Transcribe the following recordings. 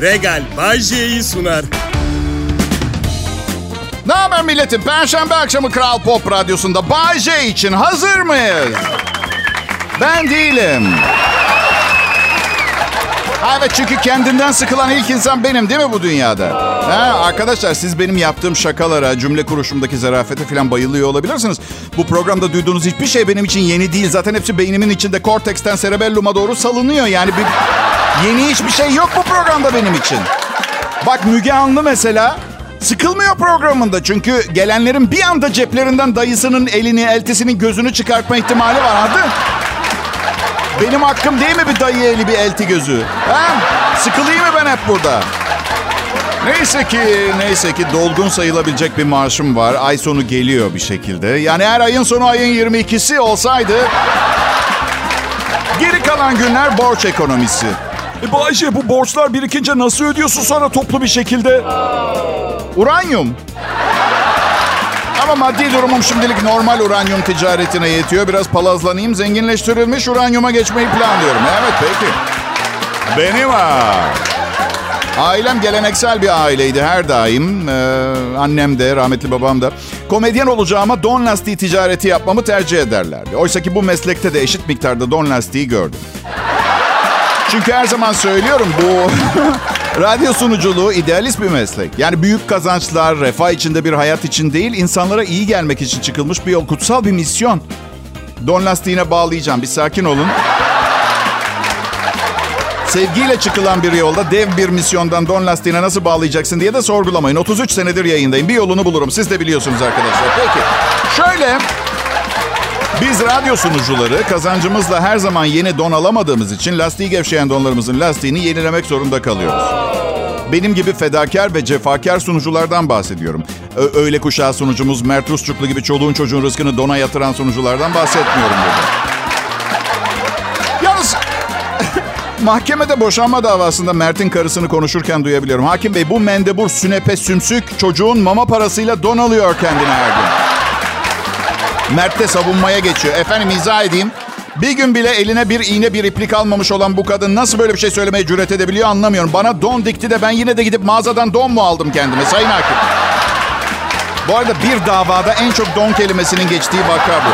Regal Bay J'yi sunar. Ne haber milletim? Perşembe akşamı Kral Pop Radyosu'nda Bay J için hazır mıyız? Ben değilim. Ha, Evet çünkü kendinden sıkılan ilk insan benim değil mi bu dünyada? Ha, arkadaşlar siz benim yaptığım şakalara, cümle kuruşumdaki zarafete falan bayılıyor olabilirsiniz. Bu programda duyduğunuz hiçbir şey benim için yeni değil. Zaten hepsi beynimin içinde korteksten cerebellum'a doğru salınıyor. Yani bir, yeni hiçbir şey yok bu programda benim için. Bak Müge Anlı mesela sıkılmıyor programında. Çünkü gelenlerin bir anda ceplerinden dayısının elini, eltisinin gözünü çıkartma ihtimali var anladın? Benim hakkım değil mi bir dayı eli bir elti gözü? Ha? Sıkılayım mı ben hep burada? Neyse ki, neyse ki dolgun sayılabilecek bir maaşım var. Ay sonu geliyor bir şekilde. Yani her ayın sonu ayın 22'si olsaydı... Geri kalan günler borç ekonomisi. E Bayce bu borçlar birikince nasıl ödüyorsun sonra toplu bir şekilde? Uranyum. Ama maddi durumum şimdilik normal uranyum ticaretine yetiyor. Biraz palazlanayım. Zenginleştirilmiş uranyuma geçmeyi planlıyorum. Evet peki. Benim ha. Ailem geleneksel bir aileydi her daim. Ee, annem de, rahmetli babam da. Komedyen olacağıma don lastiği ticareti yapmamı tercih ederlerdi. Oysa ki bu meslekte de eşit miktarda don lastiği gördüm. Çünkü her zaman söylüyorum bu radyo sunuculuğu idealist bir meslek. Yani büyük kazançlar, refah içinde bir hayat için değil, insanlara iyi gelmek için çıkılmış bir yol. Kutsal bir misyon. Don lastiğine bağlayacağım. Bir sakin olun. Sevgiyle çıkılan bir yolda dev bir misyondan don lastiğine nasıl bağlayacaksın diye de sorgulamayın. 33 senedir yayındayım. Bir yolunu bulurum. Siz de biliyorsunuz arkadaşlar. Peki. Şöyle biz radyo sunucuları kazancımızla her zaman yeni don alamadığımız için lastiği gevşeyen donlarımızın lastiğini yenilemek zorunda kalıyoruz. Benim gibi fedakar ve cefakar sunuculardan bahsediyorum. Ö- öğle kuşağı sunucumuz Mert Rusçuklu gibi çoluğun çocuğun rızkını dona yatıran sunuculardan bahsetmiyorum burada. Yalnız mahkemede boşanma davasında Mert'in karısını konuşurken duyabiliyorum. Hakim bey bu mendebur sünepe sümsük çocuğun mama parasıyla don alıyor kendine her gün. Mert de savunmaya geçiyor. Efendim izah edeyim. Bir gün bile eline bir iğne bir iplik almamış olan bu kadın nasıl böyle bir şey söylemeye cüret edebiliyor anlamıyorum. Bana don dikti de ben yine de gidip mağazadan don mu aldım kendime sayın hakim? Bu arada bir davada en çok don kelimesinin geçtiği vaka bu.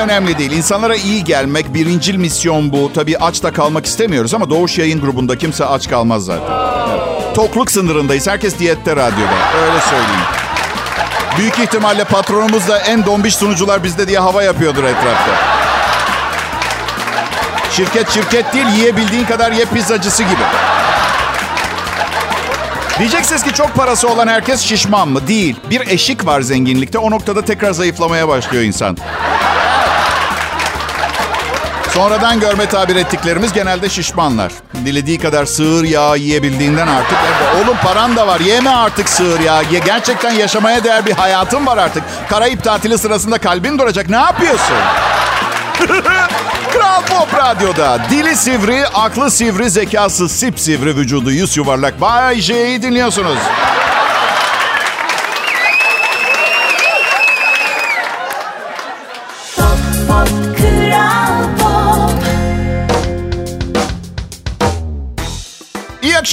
Önemli değil. İnsanlara iyi gelmek birincil misyon bu. Tabii aç da kalmak istemiyoruz ama Doğuş Yayın grubunda kimse aç kalmaz zaten. Evet. Tokluk sınırındayız. Herkes diyette radyoda. Öyle söyleyeyim. Büyük ihtimalle patronumuz da en dombiş sunucular bizde diye hava yapıyordur etrafta. Şirket şirket değil, yiyebildiğin kadar ye pizzacısı gibi. Diyeceksiniz ki çok parası olan herkes şişman mı? Değil. Bir eşik var zenginlikte. O noktada tekrar zayıflamaya başlıyor insan. Sonradan görme tabir ettiklerimiz genelde şişmanlar. Dilediği kadar sığır yağı yiyebildiğinden artık. Oğlum paran da var. Yeme artık sığır yağı. Ye, gerçekten yaşamaya değer bir hayatın var artık. Karayip tatili sırasında kalbin duracak. Ne yapıyorsun? Kral Pop Radyo'da dili sivri, aklı sivri, zekası sipsivri, vücudu yüz yuvarlak Bay J'yi dinliyorsunuz.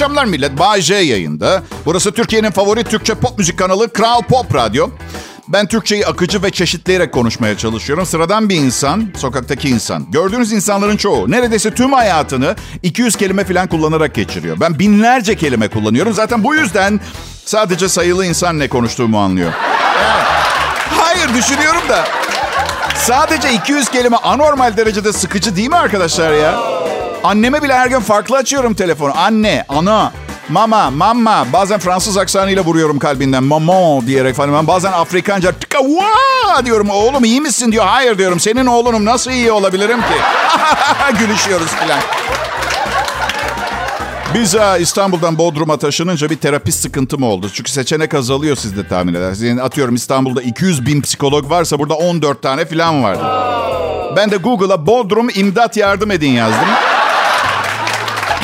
Akşamlar millet. Bay J yayında. Burası Türkiye'nin favori Türkçe pop müzik kanalı Kral Pop Radyo. Ben Türkçeyi akıcı ve çeşitleyerek konuşmaya çalışıyorum. Sıradan bir insan, sokaktaki insan. Gördüğünüz insanların çoğu neredeyse tüm hayatını 200 kelime falan kullanarak geçiriyor. Ben binlerce kelime kullanıyorum. Zaten bu yüzden sadece sayılı insan ne konuştuğumu anlıyor. Hayır düşünüyorum da. Sadece 200 kelime anormal derecede sıkıcı değil mi arkadaşlar ya? Anneme bile her gün farklı açıyorum telefonu. Anne, ana, mama, mama. Bazen Fransız aksanıyla vuruyorum kalbinden. Maman diyerek falan. Bazen Afrikanca tıka vaa diyorum. Oğlum iyi misin diyor. Hayır diyorum. Senin oğlunum nasıl iyi olabilirim ki? Gülüşüyoruz falan. Biz ha, İstanbul'dan Bodrum'a taşınınca bir terapist sıkıntım oldu. Çünkü seçenek azalıyor siz de tahmin edersiniz. Yani atıyorum İstanbul'da 200 bin psikolog varsa burada 14 tane falan vardı. Ben de Google'a Bodrum imdat yardım edin yazdım.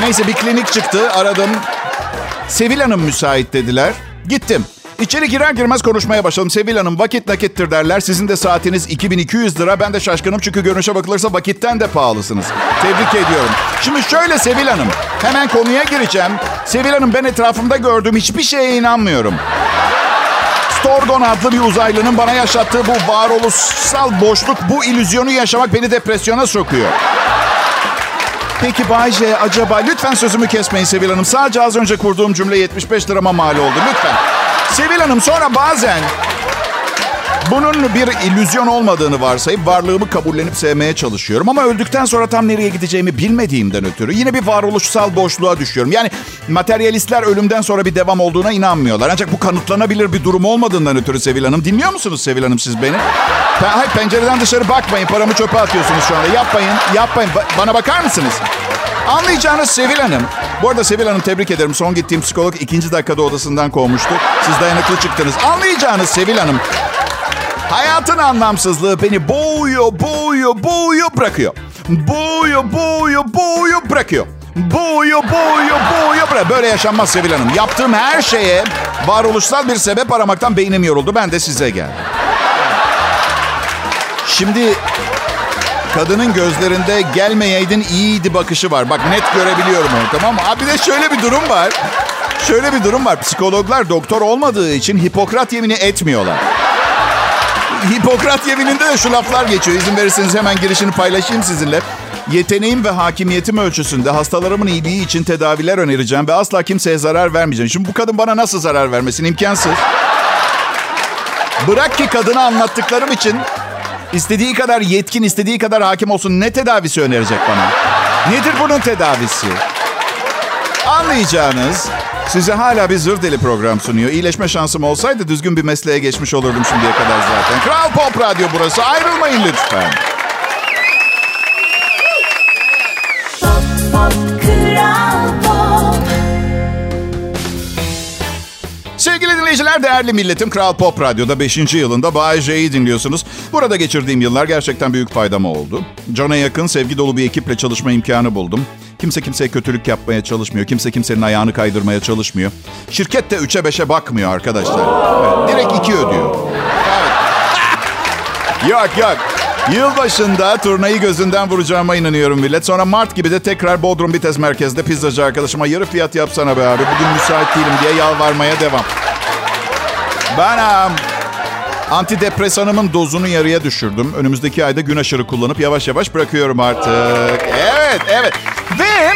Neyse bir klinik çıktı aradım. Sevil Hanım müsait dediler. Gittim. İçeri girer girmez konuşmaya başladım. Sevil Hanım vakit nakittir derler. Sizin de saatiniz 2200 lira. Ben de şaşkınım çünkü görünüşe bakılırsa vakitten de pahalısınız. Tebrik ediyorum. Şimdi şöyle Sevil Hanım. Hemen konuya gireceğim. Sevil Hanım ben etrafımda gördüğüm hiçbir şeye inanmıyorum. Storgon adlı bir uzaylının bana yaşattığı bu varoluşsal boşluk, bu illüzyonu yaşamak beni depresyona sokuyor. Peki Bayce acaba lütfen sözümü kesmeyin Sevil Hanım. Sadece az önce kurduğum cümle 75 lirama mal oldu. Lütfen. Sevil Hanım sonra bazen bunun bir illüzyon olmadığını varsayıp varlığımı kabullenip sevmeye çalışıyorum. Ama öldükten sonra tam nereye gideceğimi bilmediğimden ötürü yine bir varoluşsal boşluğa düşüyorum. Yani materyalistler ölümden sonra bir devam olduğuna inanmıyorlar. Ancak bu kanıtlanabilir bir durum olmadığından ötürü Sevil Hanım. Dinliyor musunuz Sevil Hanım siz beni? Hayır pencereden dışarı bakmayın. Paramı çöpe atıyorsunuz şu anda. Yapmayın, yapmayın. Ba- bana bakar mısınız? Anlayacağınız Sevil Hanım. Bu arada Sevil Hanım tebrik ederim. Son gittiğim psikolog ikinci dakikada odasından kovmuştu. Siz dayanıklı çıktınız. Anlayacağınız Sevil Hanım. Hayatın anlamsızlığı beni boğuyor, boğuyor, boğuyor, bırakıyor. Boğuyor, boğuyor, boğuyor, bırakıyor. Boğuyor, boğuyor, boğuyor, bırakıyor. Böyle yaşanmaz Sevil Hanım. Yaptığım her şeye varoluşsal bir sebep aramaktan beynim yoruldu. Ben de size geldim. Şimdi kadının gözlerinde gelmeyeydin iyiydi bakışı var. Bak net görebiliyorum onu tamam mı? Abi de şöyle bir durum var. Şöyle bir durum var. Psikologlar doktor olmadığı için Hipokrat yemini etmiyorlar. Hipokrat yemininde de şu laflar geçiyor. İzin verirseniz hemen girişini paylaşayım sizinle. Yeteneğim ve hakimiyetim ölçüsünde hastalarımın iyiliği için tedaviler önereceğim ve asla kimseye zarar vermeyeceğim. Şimdi bu kadın bana nasıl zarar vermesin? imkansız. Bırak ki kadına anlattıklarım için istediği kadar yetkin, istediği kadar hakim olsun ne tedavisi önerecek bana? Nedir bunun tedavisi? Anlayacağınız size hala bir zır deli program sunuyor. İyileşme şansım olsaydı düzgün bir mesleğe geçmiş olurdum şimdiye kadar zaten. Kral Pop Radyo burası. Ayrılmayın lütfen. Dinleyiciler, değerli milletim. Kral Pop Radyo'da 5. yılında Bay J'yi dinliyorsunuz. Burada geçirdiğim yıllar gerçekten büyük faydama oldu. Cana yakın, sevgi dolu bir ekiple çalışma imkanı buldum. Kimse kimseye kötülük yapmaya çalışmıyor. Kimse kimsenin ayağını kaydırmaya çalışmıyor. Şirket de 3'e 5'e bakmıyor arkadaşlar. Evet, direkt 2 ödüyor. Evet. yok yok. Yılbaşında turnayı gözünden vuracağıma inanıyorum millet. Sonra Mart gibi de tekrar Bodrum Vites Merkez'de pizzacı arkadaşıma yarı fiyat yapsana be abi. Bugün müsait değilim diye yalvarmaya devam. Ben um, antidepresanımın dozunu yarıya düşürdüm. Önümüzdeki ayda gün aşırı kullanıp yavaş yavaş bırakıyorum artık. Evet, evet. Ve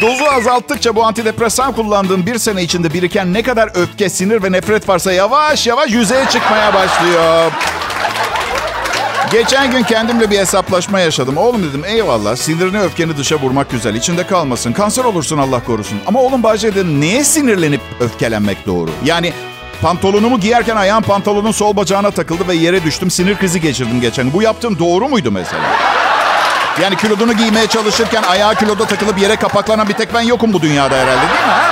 dozu azalttıkça bu antidepresan kullandığım bir sene içinde biriken ne kadar öfke, sinir ve nefret varsa yavaş yavaş yüzeye çıkmaya başlıyor. Geçen gün kendimle bir hesaplaşma yaşadım. Oğlum dedim eyvallah sinirini öfkeni dışa vurmak güzel. İçinde kalmasın. Kanser olursun Allah korusun. Ama oğlum Bahçe dedim neye sinirlenip öfkelenmek doğru? Yani pantolonumu giyerken ayağım pantolonun sol bacağına takıldı ve yere düştüm. Sinir krizi geçirdim geçen. Bu yaptığım doğru muydu mesela? Yani kilodunu giymeye çalışırken ayağı kiloda takılıp yere kapaklanan bir tek ben yokum bu dünyada herhalde değil mi? Ha?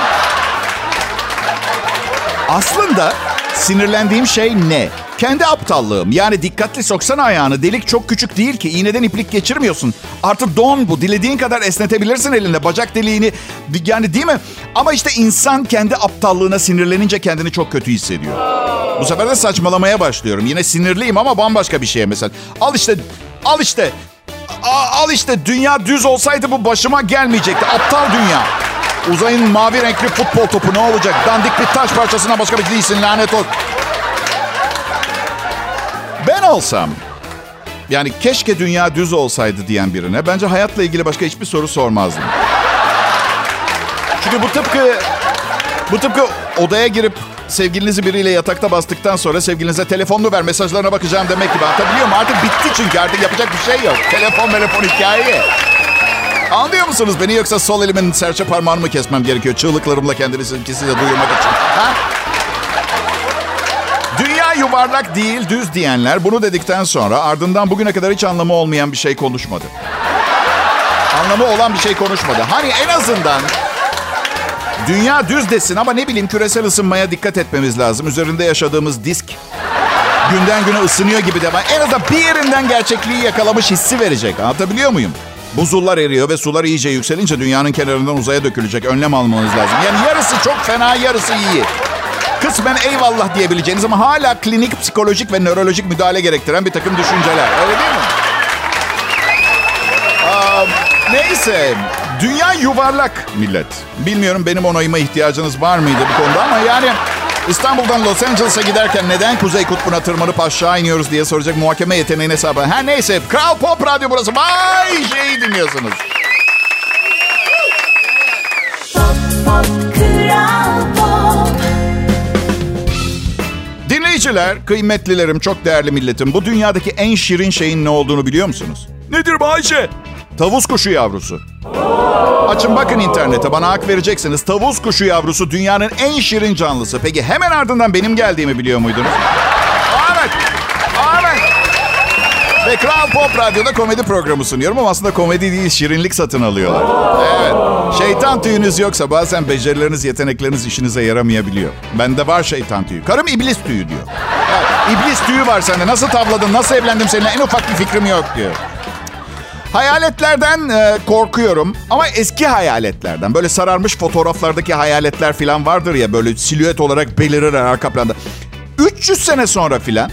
Aslında sinirlendiğim şey ne? Kendi aptallığım. Yani dikkatli soksana ayağını. Delik çok küçük değil ki. İğneden iplik geçirmiyorsun. Artı don bu. Dilediğin kadar esnetebilirsin elinde. Bacak deliğini. Yani değil mi? Ama işte insan kendi aptallığına sinirlenince kendini çok kötü hissediyor. Bu sefer de saçmalamaya başlıyorum. Yine sinirliyim ama bambaşka bir şeye mesela. Al işte, al işte. Al işte dünya düz olsaydı bu başıma gelmeyecekti. Aptal dünya. Uzayın mavi renkli futbol topu ne olacak? Dandik bir taş parçasına başka bir değilsin lanet ol. Ben olsam, yani keşke dünya düz olsaydı diyen birine bence hayatla ilgili başka hiçbir soru sormazdım. Çünkü bu tıpkı bu tıpkı odaya girip sevgilinizi biriyle yatakta bastıktan sonra sevgilinize telefonunu ver mesajlarına bakacağım demek gibi. Anlatabiliyor muyum? Artık bitti çünkü artık yapacak bir şey yok. Telefon telefon hikaye. Anlıyor musunuz beni yoksa sol elimin serçe parmağını mı kesmem gerekiyor? Çığlıklarımla kendini size duyurmak için. Ha? Dünya yuvarlak değil düz diyenler bunu dedikten sonra ardından bugüne kadar hiç anlamı olmayan bir şey konuşmadı. Anlamı olan bir şey konuşmadı. Hani en azından dünya düz desin ama ne bileyim küresel ısınmaya dikkat etmemiz lazım. Üzerinde yaşadığımız disk günden güne ısınıyor gibi de en azından bir yerinden gerçekliği yakalamış hissi verecek. Anlatabiliyor muyum? Buzullar eriyor ve sular iyice yükselince dünyanın kenarından uzaya dökülecek. Önlem almanız lazım. Yani yarısı çok fena, yarısı iyi. Kısmen eyvallah diyebileceğiniz ama hala klinik, psikolojik ve nörolojik müdahale gerektiren bir takım düşünceler. Öyle değil mi? Aa, neyse. Dünya yuvarlak millet. Bilmiyorum benim onayıma ihtiyacınız var mıydı bu konuda ama yani İstanbul'dan Los Angeles'a giderken neden Kuzey Kutbu'na tırmanıp aşağı iniyoruz diye soracak muhakeme yeteneğine sahip. Her neyse. Kral Pop Radyo burası. Vay şeyi dinliyorsunuz. Pop pop kral Dinleyiciler, kıymetlilerim, çok değerli milletim. Bu dünyadaki en şirin şeyin ne olduğunu biliyor musunuz? Nedir Bayce? Tavus kuşu yavrusu. Açın bakın internete bana hak vereceksiniz. Tavus kuşu yavrusu dünyanın en şirin canlısı. Peki hemen ardından benim geldiğimi biliyor muydunuz? Ve Kral Pop Radyo'da komedi programı sunuyorum ama aslında komedi değil şirinlik satın alıyorlar. Evet. Şeytan tüyünüz yoksa bazen becerileriniz, yetenekleriniz işinize yaramayabiliyor. Bende var şeytan tüyü. Karım iblis tüyü diyor. Evet, iblis tüyü var sende. Nasıl tavladın, nasıl evlendim seninle en ufak bir fikrim yok diyor. Hayaletlerden e, korkuyorum ama eski hayaletlerden. Böyle sararmış fotoğraflardaki hayaletler falan vardır ya böyle silüet olarak belirir arka planda. 300 sene sonra filan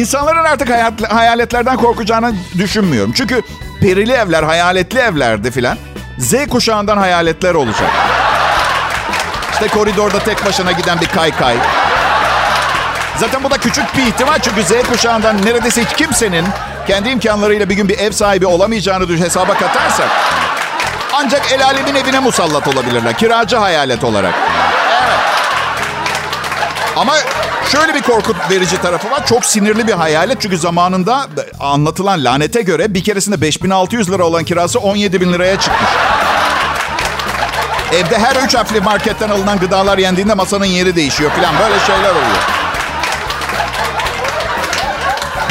insanların artık hayat, hayaletlerden korkacağını düşünmüyorum. Çünkü perili evler, hayaletli evlerde filan Z kuşağından hayaletler olacak. İşte koridorda tek başına giden bir kaykay. Zaten bu da küçük bir ihtimal çünkü Z kuşağından neredeyse hiç kimsenin kendi imkanlarıyla bir gün bir ev sahibi olamayacağını düş hesaba katarsak ancak el alemin evine musallat olabilirler. Kiracı hayalet olarak. Ama şöyle bir korkut verici tarafı var. Çok sinirli bir hayalet. Çünkü zamanında anlatılan lanete göre bir keresinde 5600 lira olan kirası 17 bin liraya çıkmış. Evde her üç harfli marketten alınan gıdalar yendiğinde masanın yeri değişiyor falan. Böyle şeyler oluyor.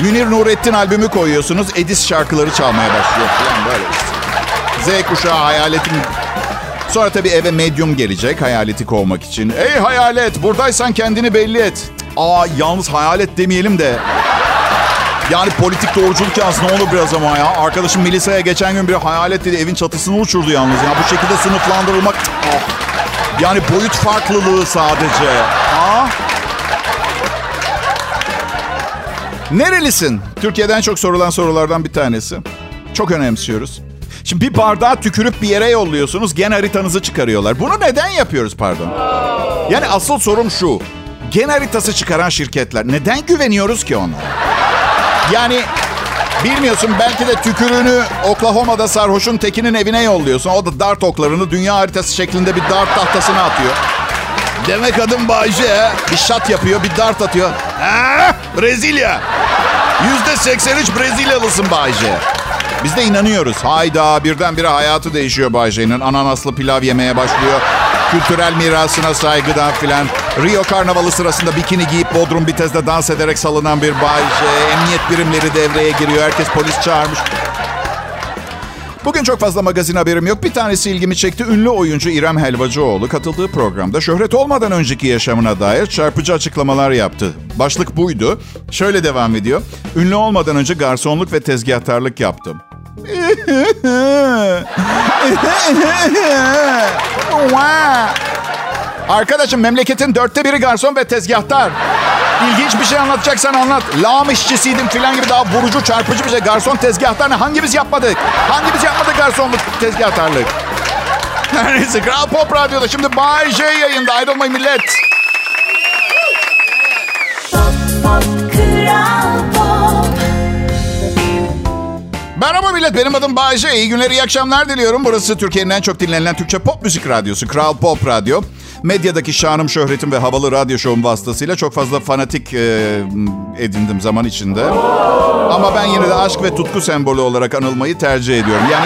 Münir Nurettin albümü koyuyorsunuz. Edis şarkıları çalmaya başlıyor falan böyle işte. Z kuşağı hayaletin... Sonra tabii eve medyum gelecek hayaleti kovmak için. Ey hayalet buradaysan kendini belli et. Aa yalnız hayalet demeyelim de. Yani politik doğruculuk yalnız ne olur biraz ama ya. Arkadaşım Melisa'ya geçen gün bir hayalet dedi evin çatısını uçurdu yalnız. Ya bu şekilde sınıflandırılmak... Ah. Yani boyut farklılığı sadece. Ha? Nerelisin? Türkiye'den çok sorulan sorulardan bir tanesi. Çok önemsiyoruz. Şimdi bir bardağı tükürüp bir yere yolluyorsunuz. Gen haritanızı çıkarıyorlar. Bunu neden yapıyoruz pardon? Yani asıl sorum şu. Gen haritası çıkaran şirketler. Neden güveniyoruz ki onlara? Yani bilmiyorsun belki de tükürüğünü Oklahoma'da sarhoşun tekinin evine yolluyorsun. O da dart oklarını dünya haritası şeklinde bir dart tahtasına atıyor. Demek adım Bayce. Bir şat yapıyor, bir dart atıyor. Ha, Brezilya. Yüzde 83 Brezilyalısın Bayce. Biz de inanıyoruz. Hayda birdenbire hayatı değişiyor Bayce'nin. Ananaslı pilav yemeye başlıyor. Kültürel mirasına saygıdan filan. Rio Karnavalı sırasında bikini giyip Bodrum Bitez'de dans ederek salınan bir Bayce. Emniyet birimleri devreye giriyor. Herkes polis çağırmış. Bugün çok fazla magazin haberim yok. Bir tanesi ilgimi çekti. Ünlü oyuncu İrem Helvacıoğlu katıldığı programda şöhret olmadan önceki yaşamına dair çarpıcı açıklamalar yaptı. Başlık buydu. Şöyle devam ediyor. Ünlü olmadan önce garsonluk ve tezgahtarlık yaptım. Arkadaşım memleketin dörtte biri garson ve tezgahtar. İlginç bir şey anlatacaksan anlat. Lağım işçisiydim falan gibi daha vurucu, çarpıcı bir şey. Garson tezgahtar ne? Hangimiz yapmadık? Hangimiz yapmadık garsonluk, tezgahtarlık? Neyse Kral Pop Radyo'da şimdi Bay J yayında. Ayrılmayın millet. Pop pop kral Merhaba millet, benim adım Bayce. İyi günler, iyi akşamlar diliyorum. Burası Türkiye'nin en çok dinlenen Türkçe pop müzik radyosu. Kral Pop Radyo. Medyadaki şanım, şöhretim ve havalı radyo şovum vasıtasıyla çok fazla fanatik e, edindim zaman içinde. Ama ben yine de aşk ve tutku sembolü olarak anılmayı tercih ediyorum. Yani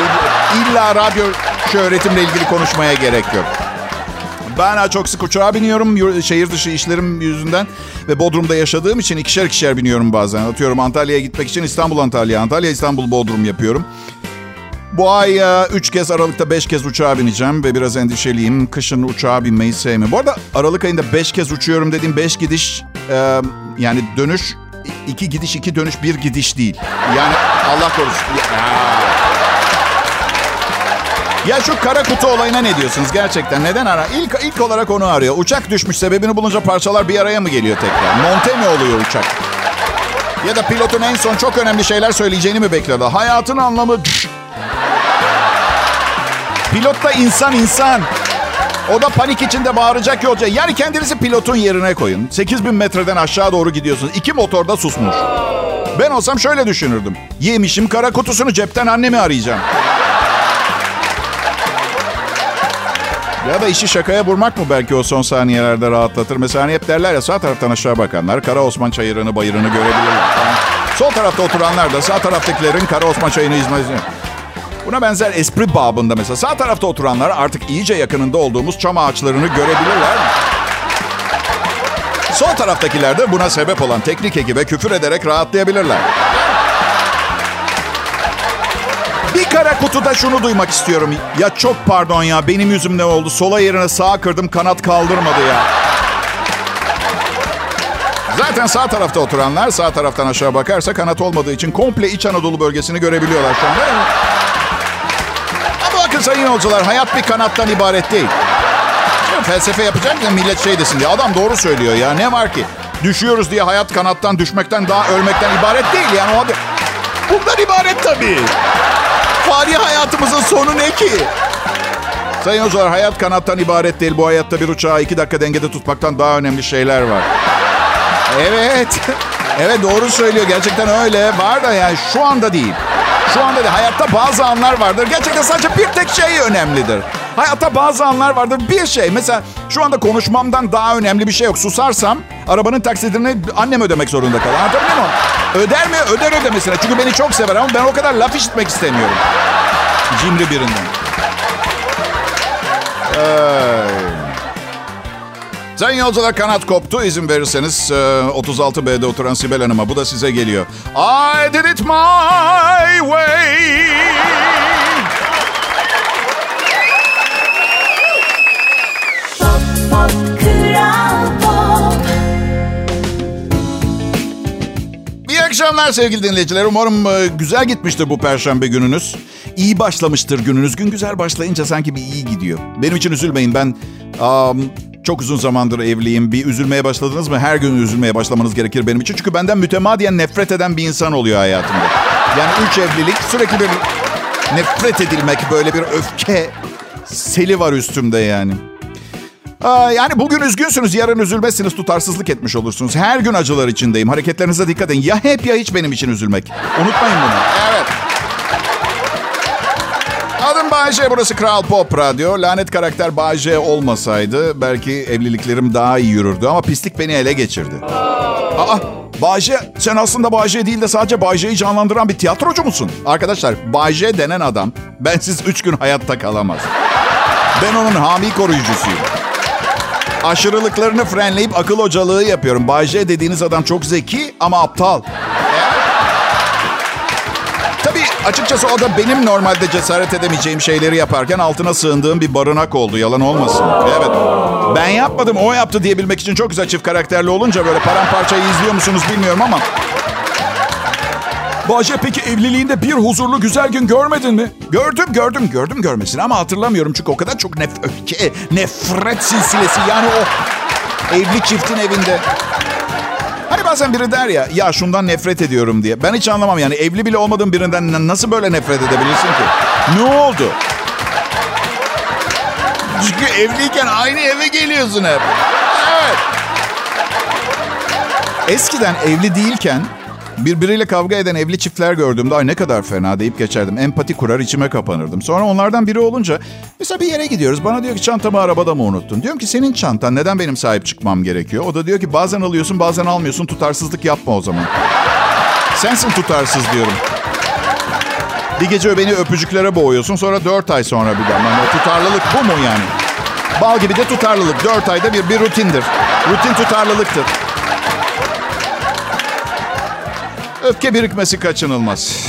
illa radyo şöhretimle ilgili konuşmaya gerek yok. Ben çok sık uçağa biniyorum şehir dışı işlerim yüzünden ve Bodrum'da yaşadığım için ikişer ikişer biniyorum bazen. Atıyorum Antalya'ya gitmek için İstanbul Antalya, Antalya İstanbul Bodrum yapıyorum. Bu ay 3 kez Aralık'ta 5 kez uçağa bineceğim ve biraz endişeliyim. Kışın uçağa binmeyi sevmiyorum. Bu arada Aralık ayında 5 kez uçuyorum dediğim 5 gidiş e, yani dönüş 2 gidiş 2 dönüş 1 gidiş değil. Yani Allah korusun. Ya. Ya şu kara kutu olayına ne diyorsunuz gerçekten? Neden ara? İlk, ilk olarak onu arıyor. Uçak düşmüş sebebini bulunca parçalar bir araya mı geliyor tekrar? Monte mi oluyor uçak? Ya da pilotun en son çok önemli şeyler söyleyeceğini mi bekliyordu? Hayatın anlamı... Pilot da insan insan. O da panik içinde bağıracak yolcu. Yani kendinizi pilotun yerine koyun. 8000 metreden aşağı doğru gidiyorsunuz. İki motor da susmuş. Ben olsam şöyle düşünürdüm. Yemişim kara kutusunu cepten annemi arayacağım. Ya da işi şakaya vurmak mı belki o son saniyelerde rahatlatır? Mesela hani hep derler ya sağ taraftan aşağı bakanlar Kara Osman çayırını bayırını görebilirler. Sol tarafta oturanlar da sağ taraftakilerin Kara Osman çayını izmez. Buna benzer espri babında mesela sağ tarafta oturanlar artık iyice yakınında olduğumuz çam ağaçlarını görebilirler. Sol taraftakiler de buna sebep olan teknik ekibe küfür ederek rahatlayabilirler. Kara kutuda şunu duymak istiyorum. Ya çok pardon ya benim yüzüm ne oldu? Sola yerine sağa kırdım kanat kaldırmadı ya. Zaten sağ tarafta oturanlar sağ taraftan aşağı bakarsa kanat olmadığı için komple İç Anadolu bölgesini görebiliyorlar şu anda. Ama bakın sayın yolcular hayat bir kanattan ibaret değil. Şimdi felsefe yapacak ya millet şey desin diye. Adam doğru söylüyor ya ne var ki? Düşüyoruz diye hayat kanattan düşmekten daha ölmekten ibaret değil yani. O Bundan ibaret tabii. Fani hayatımızın sonu ne ki? Sayın yolcular hayat kanattan ibaret değil. Bu hayatta bir uçağı iki dakika dengede tutmaktan daha önemli şeyler var. Evet. Evet doğru söylüyor. Gerçekten öyle. Var da yani şu anda değil. Şu anda değil. Hayatta bazı anlar vardır. Gerçekten sadece bir tek şey önemlidir. Hayatta bazı anlar vardır. Bir şey. Mesela şu anda konuşmamdan daha önemli bir şey yok. Susarsam arabanın taksidini annem ödemek zorunda kalır. Anlatabiliyor muyum? Öder mi? Öder ödemesine. Çünkü beni çok sever ama ben o kadar laf işitmek istemiyorum. Cimri birinden. Ay. Sayın yolcular kanat koptu. İzin verirseniz e, 36B'de oturan Sibel Hanım'a bu da size geliyor. I did it my way. Akşamlar sevgili dinleyiciler. Umarım e, güzel gitmiştir bu perşembe gününüz. İyi başlamıştır gününüz. Gün güzel başlayınca sanki bir iyi gidiyor. Benim için üzülmeyin. Ben am, çok uzun zamandır evliyim. Bir üzülmeye başladınız mı? Her gün üzülmeye başlamanız gerekir benim için. Çünkü benden mütemadiyen nefret eden bir insan oluyor hayatımda. Yani üç evlilik sürekli bir nefret edilmek, böyle bir öfke seli var üstümde yani. Yani bugün üzgünsünüz, yarın üzülmezsiniz, tutarsızlık etmiş olursunuz. Her gün acılar içindeyim. Hareketlerinize dikkat edin. Ya hep ya hiç benim için üzülmek. Unutmayın bunu. Evet. Adım Bayece, burası Kral Pop Radyo. Lanet karakter Bayece olmasaydı belki evliliklerim daha iyi yürürdü ama pislik beni ele geçirdi. Aa, Bayece, sen aslında Bayece değil de sadece Bayece'yi canlandıran bir tiyatrocu musun? Arkadaşlar, Bayece denen adam bensiz üç gün hayatta kalamaz. Ben onun hami koruyucusuyum. Aşırılıklarını frenleyip akıl hocalığı yapıyorum. Bay J dediğiniz adam çok zeki ama aptal. Tabii açıkçası o da benim normalde cesaret edemeyeceğim şeyleri yaparken altına sığındığım bir barınak oldu. Yalan olmasın. Evet. Ben yapmadım, o yaptı diyebilmek için çok güzel çift karakterli olunca böyle paramparçayı izliyor musunuz bilmiyorum ama... Bahçe peki evliliğinde bir huzurlu güzel gün görmedin mi? Gördüm gördüm gördüm görmesini ama hatırlamıyorum çünkü o kadar çok nef öfke, nefret silsilesi yani o evli çiftin evinde. Hani bazen biri der ya ya şundan nefret ediyorum diye. Ben hiç anlamam yani evli bile olmadığın birinden na- nasıl böyle nefret edebilirsin ki? Ne oldu? Çünkü evliyken aynı eve geliyorsun hep. Evet. Eskiden evli değilken birbiriyle kavga eden evli çiftler gördüğümde ay ne kadar fena deyip geçerdim. Empati kurar içime kapanırdım. Sonra onlardan biri olunca mesela bir yere gidiyoruz. Bana diyor ki çantamı arabada mı unuttun? Diyorum ki senin çantan neden benim sahip çıkmam gerekiyor? O da diyor ki bazen alıyorsun bazen almıyorsun tutarsızlık yapma o zaman. Sensin tutarsız diyorum. Bir gece beni öpücüklere boğuyorsun sonra dört ay sonra bir daha. Yani tutarlılık bu mu yani? Bal gibi de tutarlılık. Dört ayda bir, bir rutindir. Rutin tutarlılıktır. Öfke birikmesi kaçınılmaz.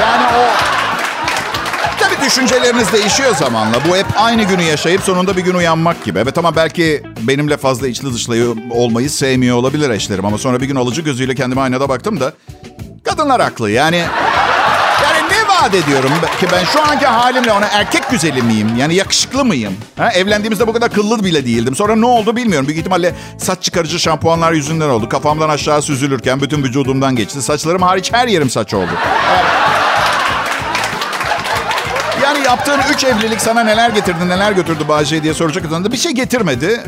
Yani o... Tabii düşünceleriniz değişiyor zamanla. Bu hep aynı günü yaşayıp sonunda bir gün uyanmak gibi. Evet ama belki benimle fazla içli dışlı olmayı sevmiyor olabilir eşlerim. Ama sonra bir gün alıcı gözüyle kendime aynada baktım da... Kadınlar haklı yani. Vaat ediyorum ki ben şu anki halimle ona erkek güzeli miyim? Yani yakışıklı mıyım? Ha, evlendiğimizde bu kadar kıllı bile değildim. Sonra ne oldu bilmiyorum. Büyük ihtimalle saç çıkarıcı şampuanlar yüzünden oldu. Kafamdan aşağı süzülürken bütün vücudumdan geçti. Saçlarım hariç her yerim saç oldu. Yani yaptığın üç evlilik sana neler getirdi, neler götürdü Bahçe diye soracak olursanız bir şey getirmedi.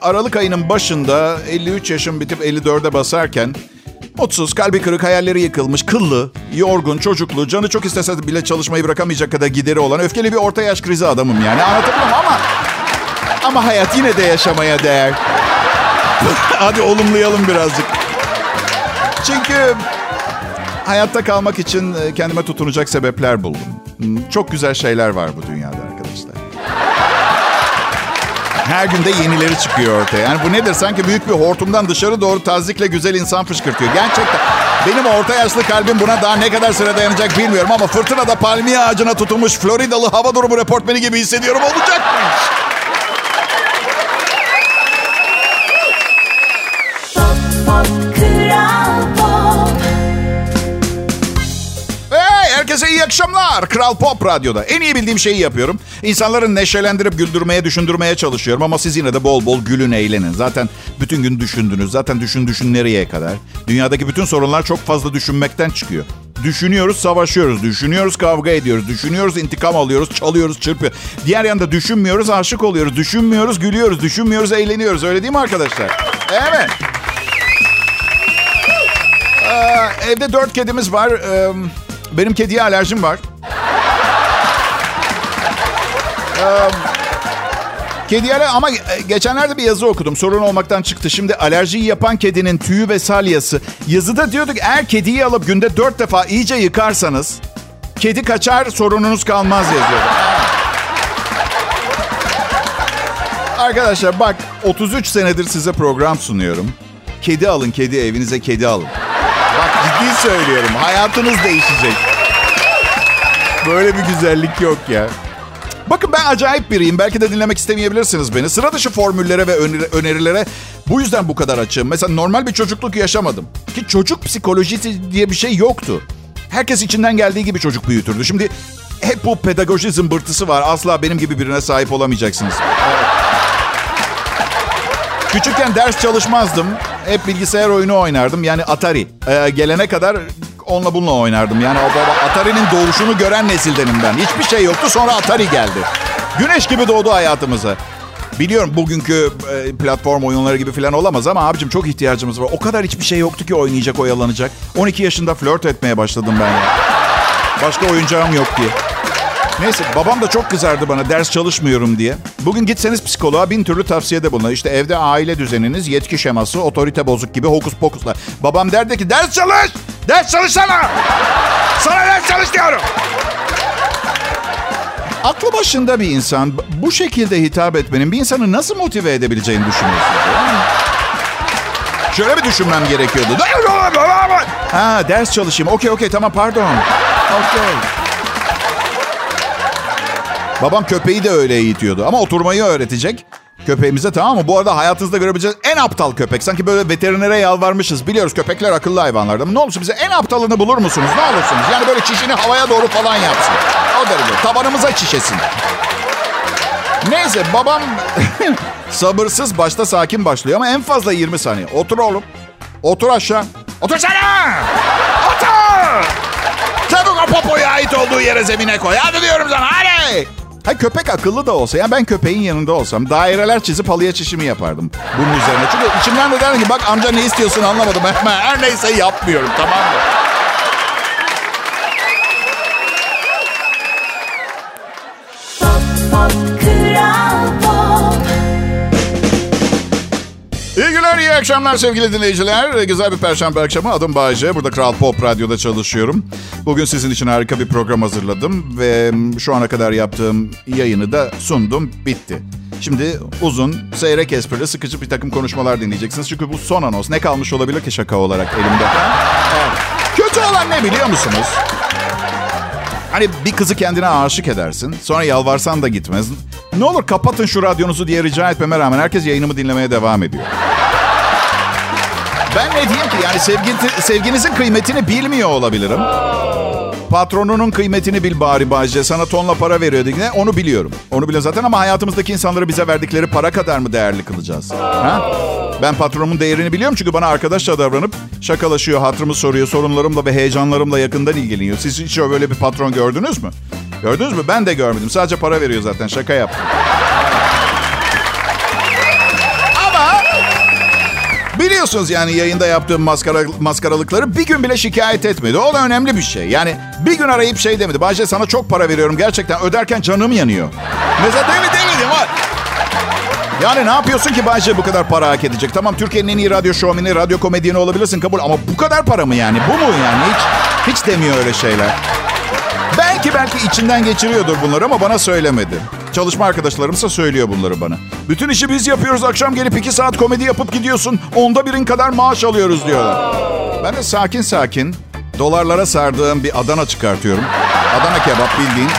Aralık ayının başında 53 yaşım bitip 54'e basarken mutsuz, kalbi kırık, hayalleri yıkılmış, kıllı, yorgun, çocuklu, canı çok istese bile çalışmayı bırakamayacak kadar gideri olan öfkeli bir orta yaş krizi adamım yani. Anlatabiliyor muyum ama ama hayat yine de yaşamaya değer. Hadi olumlayalım birazcık. Çünkü hayatta kalmak için e, kendime tutunacak sebepler buldum. Hmm, Çok güzel şeyler var bu dünyada. Her günde yenileri çıkıyor ortaya. Yani bu nedir? Sanki büyük bir hortumdan dışarı doğru tazikle güzel insan fışkırtıyor. Gerçekten. Benim orta yaşlı kalbim buna daha ne kadar süre dayanacak bilmiyorum ama fırtınada palmiye ağacına tutulmuş Floridalı hava durumu reportmeni gibi hissediyorum. Olacakmış. Pop akşamlar. Kral Pop Radyo'da. En iyi bildiğim şeyi yapıyorum. İnsanları neşelendirip güldürmeye, düşündürmeye çalışıyorum. Ama siz yine de bol bol gülün, eğlenin. Zaten bütün gün düşündünüz. Zaten düşün düşün nereye kadar. Dünyadaki bütün sorunlar çok fazla düşünmekten çıkıyor. Düşünüyoruz, savaşıyoruz. Düşünüyoruz, kavga ediyoruz. Düşünüyoruz, intikam alıyoruz, çalıyoruz, çırpıyoruz. Diğer yanda düşünmüyoruz, aşık oluyoruz. Düşünmüyoruz, gülüyoruz. Düşünmüyoruz, eğleniyoruz. Öyle değil mi arkadaşlar? Evet. Ee, evde dört kedimiz var. Ee, benim kediye alerjim var. Ee, kediye ama geçenlerde bir yazı okudum. Sorun olmaktan çıktı. Şimdi alerjiyi yapan kedinin tüyü ve salyası. Yazıda diyorduk eğer kediyi alıp günde dört defa iyice yıkarsanız kedi kaçar sorununuz kalmaz yazıyordu. Arkadaşlar bak 33 senedir size program sunuyorum. Kedi alın kedi evinize kedi alın. Ciddi söylüyorum. Hayatınız değişecek. Böyle bir güzellik yok ya. Bakın ben acayip biriyim. Belki de dinlemek istemeyebilirsiniz beni. Sıra dışı formüllere ve öneri- önerilere bu yüzden bu kadar açığım. Mesela normal bir çocukluk yaşamadım. Ki çocuk psikolojisi diye bir şey yoktu. Herkes içinden geldiği gibi çocuk büyütürdü. Şimdi hep bu pedagoji zımbırtısı var. Asla benim gibi birine sahip olamayacaksınız. Küçükken ders çalışmazdım. Hep bilgisayar oyunu oynardım. Yani Atari. Ee, gelene kadar onunla bununla oynardım. Yani Atari'nin doğuşunu gören nesildenim ben. Hiçbir şey yoktu sonra Atari geldi. Güneş gibi doğdu hayatımıza. Biliyorum bugünkü e, platform oyunları gibi falan olamaz ama abicim çok ihtiyacımız var. O kadar hiçbir şey yoktu ki oynayacak, oyalanacak. 12 yaşında flört etmeye başladım ben. Başka oyuncağım yok diye. Neyse babam da çok kızardı bana ders çalışmıyorum diye. Bugün gitseniz psikoloğa bin türlü tavsiyede bulunur. İşte evde aile düzeniniz, yetki şeması, otorite bozuk gibi hokus pokuslar. Babam derdi ki ders çalış! Ders çalışsana! Sana ders çalış diyorum! Aklı başında bir insan bu şekilde hitap etmenin bir insanı nasıl motive edebileceğini mi? Şöyle bir düşünmem gerekiyordu. Ha ders çalışayım. Okey okey tamam pardon. Okey. Babam köpeği de öyle eğitiyordu. Ama oturmayı öğretecek köpeğimize tamam mı? Bu arada hayatınızda görebileceğiniz en aptal köpek. Sanki böyle veterinere yalvarmışız. Biliyoruz köpekler akıllı hayvanlar. Ama ne olursa bize en aptalını bulur musunuz? Ne olursunuz? Yani böyle çişini havaya doğru falan yapsın. O derece. Tabanımıza çişesin. Neyse babam sabırsız başta sakin başlıyor ama en fazla 20 saniye. Otur oğlum. Otur aşağı. Otur sana. Otur. Çabuk o popoyu ait olduğu yere zemine koy. Hadi diyorum sana hadi. Ha köpek akıllı da olsa yani ben köpeğin yanında olsam daireler çizip halıya çişimi yapardım bunun üzerine. Çünkü içimden de derdim ki bak amca ne istiyorsun anlamadım. Her neyse yapmıyorum tamam mı? İyi akşamlar sevgili dinleyiciler. Güzel bir perşembe akşamı. Adım Bayece. Burada Kral Pop Radyo'da çalışıyorum. Bugün sizin için harika bir program hazırladım. Ve şu ana kadar yaptığım yayını da sundum. Bitti. Şimdi uzun, seyrek esprili, sıkıcı bir takım konuşmalar dinleyeceksiniz. Çünkü bu son anons. Ne kalmış olabilir ki şaka olarak elimde? Evet. Kötü olan ne biliyor musunuz? Hani bir kızı kendine aşık edersin. Sonra yalvarsan da gitmez. Ne olur kapatın şu radyonuzu diye rica etmeme rağmen herkes yayınımı dinlemeye devam ediyor. Ben ne diyeyim ki yani sevgi, sevginizin kıymetini bilmiyor olabilirim. Patronunun kıymetini bil bari Bayce. Sana tonla para veriyor diye. Onu biliyorum. Onu bile zaten ama hayatımızdaki insanları bize verdikleri para kadar mı değerli kılacağız? Ha? Ben patronumun değerini biliyorum çünkü bana arkadaşça davranıp şakalaşıyor, hatırımı soruyor, sorunlarımla ve heyecanlarımla yakından ilgileniyor. Siz hiç böyle bir patron gördünüz mü? Gördünüz mü? Ben de görmedim. Sadece para veriyor zaten. Şaka yaptım. Biliyorsunuz yani yayında yaptığım maskara, maskaralıkları bir gün bile şikayet etmedi. O da önemli bir şey. Yani bir gün arayıp şey demedi. Bahçe sana çok para veriyorum. Gerçekten öderken canım yanıyor. Mesela değil mi mi? Var. Yani ne yapıyorsun ki Bayce bu kadar para hak edecek? Tamam Türkiye'nin en iyi radyo şovmeni, radyo komedyeni olabilirsin kabul. Ama bu kadar para mı yani? Bu mu yani? Hiç, hiç demiyor öyle şeyler. Belki belki içinden geçiriyordur bunları ama bana söylemedi. Çalışma arkadaşlarımsa söylüyor bunları bana. Bütün işi biz yapıyoruz. Akşam gelip iki saat komedi yapıp gidiyorsun. Onda birin kadar maaş alıyoruz diyorlar. Ben de sakin sakin dolarlara sardığım bir Adana çıkartıyorum. Adana kebap bildiğin.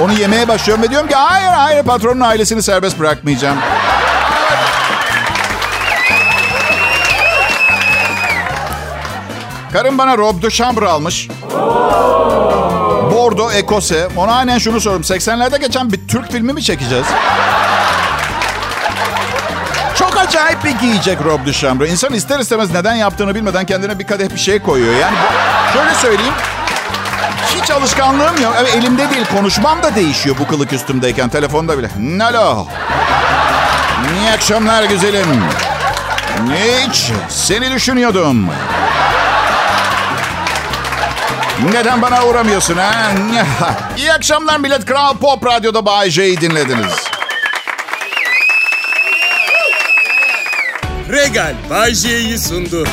Onu yemeye başlıyorum ve diyorum ki hayır hayır patronun ailesini serbest bırakmayacağım. Karım bana Rob de Chambre almış. Bordo Ekose. Ona aynen şunu soruyorum. 80'lerde geçen bir Türk filmi mi çekeceğiz? Çok acayip bir giyecek Rob de Chambre. İnsan ister istemez neden yaptığını bilmeden kendine bir kadeh bir şey koyuyor. Yani şöyle söyleyeyim. Hiç alışkanlığım yok. Evet, elimde değil. Konuşmam da değişiyor bu kılık üstümdeyken. Telefonda bile. Alo. İyi akşamlar güzelim. Hiç. Seni düşünüyordum. Neden bana uğramıyorsun ha? İyi akşamlar millet. Kral Pop Radyo'da Bay J'yi dinlediniz. Regal Bay J'yi sundu.